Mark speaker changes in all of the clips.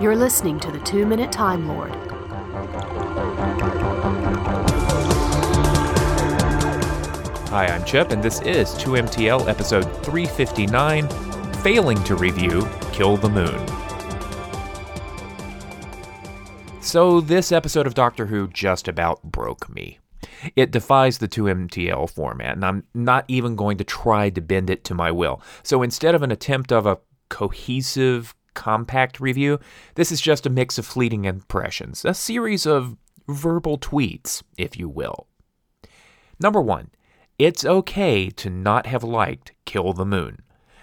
Speaker 1: You're listening to the Two Minute Time Lord.
Speaker 2: Hi, I'm Chip, and this is 2MTL episode 359 Failing to Review Kill the Moon. So, this episode of Doctor Who just about broke me. It defies the 2MTL format, and I'm not even going to try to bend it to my will. So, instead of an attempt of a cohesive, compact review, this is just a mix of fleeting impressions, a series of verbal tweets, if you will. Number one, it's okay to not have liked Kill the Moon.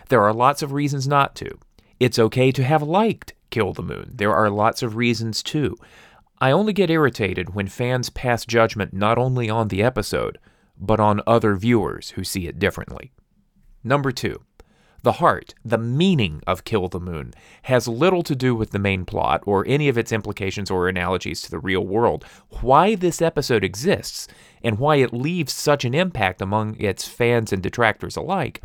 Speaker 2: There are lots of reasons not to. It's okay to have liked Kill the Moon. There are lots of reasons too. I only get irritated when fans pass judgment not only on the episode, but on other viewers who see it differently. Number two, the heart, the meaning of Kill the Moon, has little to do with the main plot or any of its implications or analogies to the real world. Why this episode exists and why it leaves such an impact among its fans and detractors alike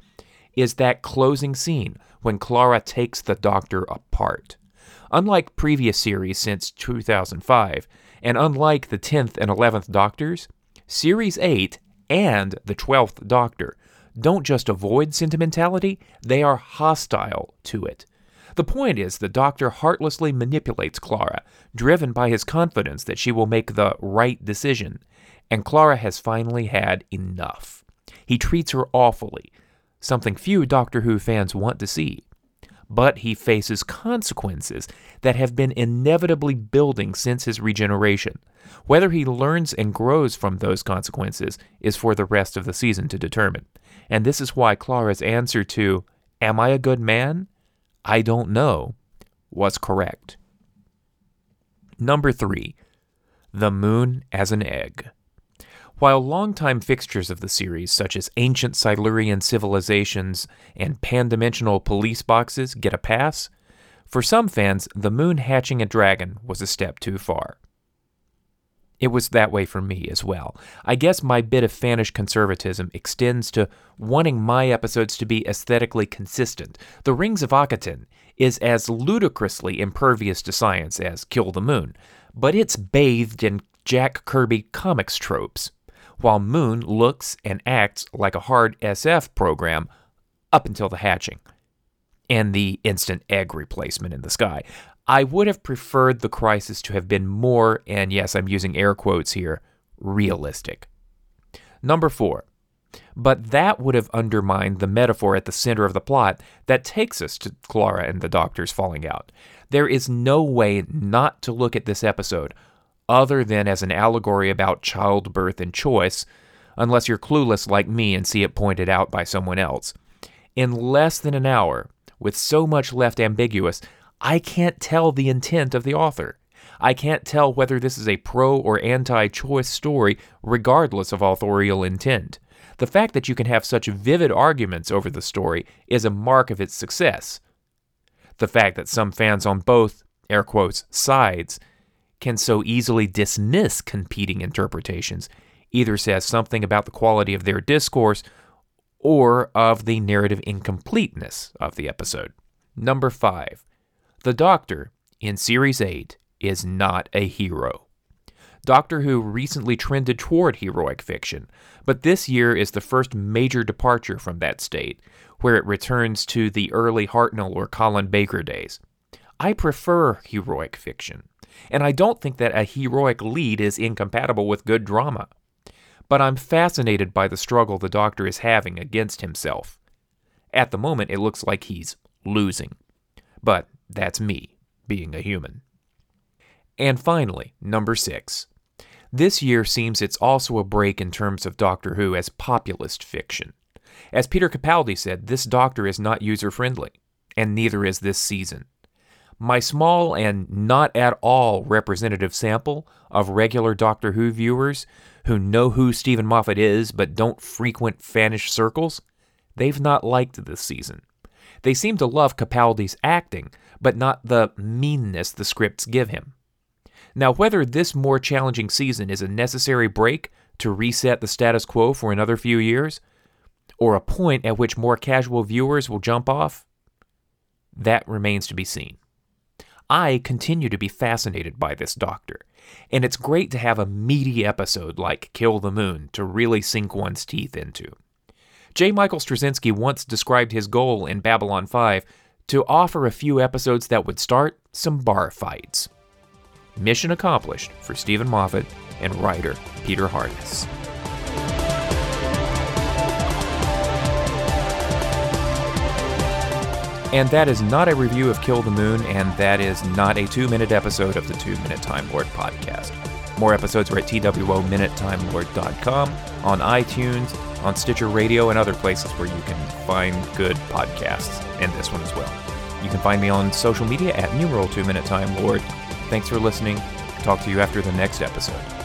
Speaker 2: is that closing scene when Clara takes the Doctor apart. Unlike previous series since 2005, and unlike the 10th and 11th Doctors, Series 8 and the 12th Doctor don't just avoid sentimentality, they are hostile to it. The point is, the Doctor heartlessly manipulates Clara, driven by his confidence that she will make the right decision, and Clara has finally had enough. He treats her awfully, something few Doctor Who fans want to see. But he faces consequences that have been inevitably building since his regeneration. Whether he learns and grows from those consequences is for the rest of the season to determine. And this is why Clara's answer to, Am I a good man? I don't know, was correct. Number three, the moon as an egg. While longtime fixtures of the series, such as ancient Silurian civilizations and pan-dimensional police boxes, get a pass, for some fans, the moon hatching a dragon was a step too far. It was that way for me as well. I guess my bit of fanish conservatism extends to wanting my episodes to be aesthetically consistent. The Rings of Akhaten is as ludicrously impervious to science as Kill the Moon, but it's bathed in Jack Kirby comics tropes, while Moon looks and acts like a hard SF program up until the hatching and the instant egg replacement in the sky. I would have preferred the crisis to have been more, and yes, I'm using air quotes here, realistic. Number four, but that would have undermined the metaphor at the center of the plot that takes us to Clara and the doctors falling out. There is no way not to look at this episode other than as an allegory about childbirth and choice, unless you're clueless like me and see it pointed out by someone else. In less than an hour, with so much left ambiguous, I can't tell the intent of the author. I can't tell whether this is a pro or anti choice story, regardless of authorial intent. The fact that you can have such vivid arguments over the story is a mark of its success. The fact that some fans on both, air quotes, sides can so easily dismiss competing interpretations either says something about the quality of their discourse or of the narrative incompleteness of the episode. Number 5. The Doctor, in Series 8, is not a hero. Doctor Who recently trended toward heroic fiction, but this year is the first major departure from that state, where it returns to the early Hartnell or Colin Baker days. I prefer heroic fiction, and I don't think that a heroic lead is incompatible with good drama. But I'm fascinated by the struggle the Doctor is having against himself. At the moment, it looks like he's losing. But that's me, being a human. And finally, number six. This year seems it's also a break in terms of Doctor Who as populist fiction. As Peter Capaldi said, this Doctor is not user friendly, and neither is this season. My small and not at all representative sample of regular Doctor Who viewers who know who Steven Moffat is but don't frequent fanish circles, they've not liked this season. They seem to love Capaldi's acting, but not the meanness the scripts give him. Now, whether this more challenging season is a necessary break to reset the status quo for another few years, or a point at which more casual viewers will jump off, that remains to be seen. I continue to be fascinated by this doctor. And it's great to have a meaty episode like Kill the Moon to really sink one's teeth into. J. Michael Straczynski once described his goal in Babylon 5 to offer a few episodes that would start some bar fights. Mission accomplished for Steven Moffat and writer Peter Harness. And that is not a review of Kill the Moon, and that is not a two minute episode of the Two Minute Time Lord podcast. More episodes are at TWOMinuteTimeLord.com, on iTunes, on Stitcher Radio, and other places where you can find good podcasts, and this one as well. You can find me on social media at numeral 2 Minute Time Lord. Thanks for listening. Talk to you after the next episode.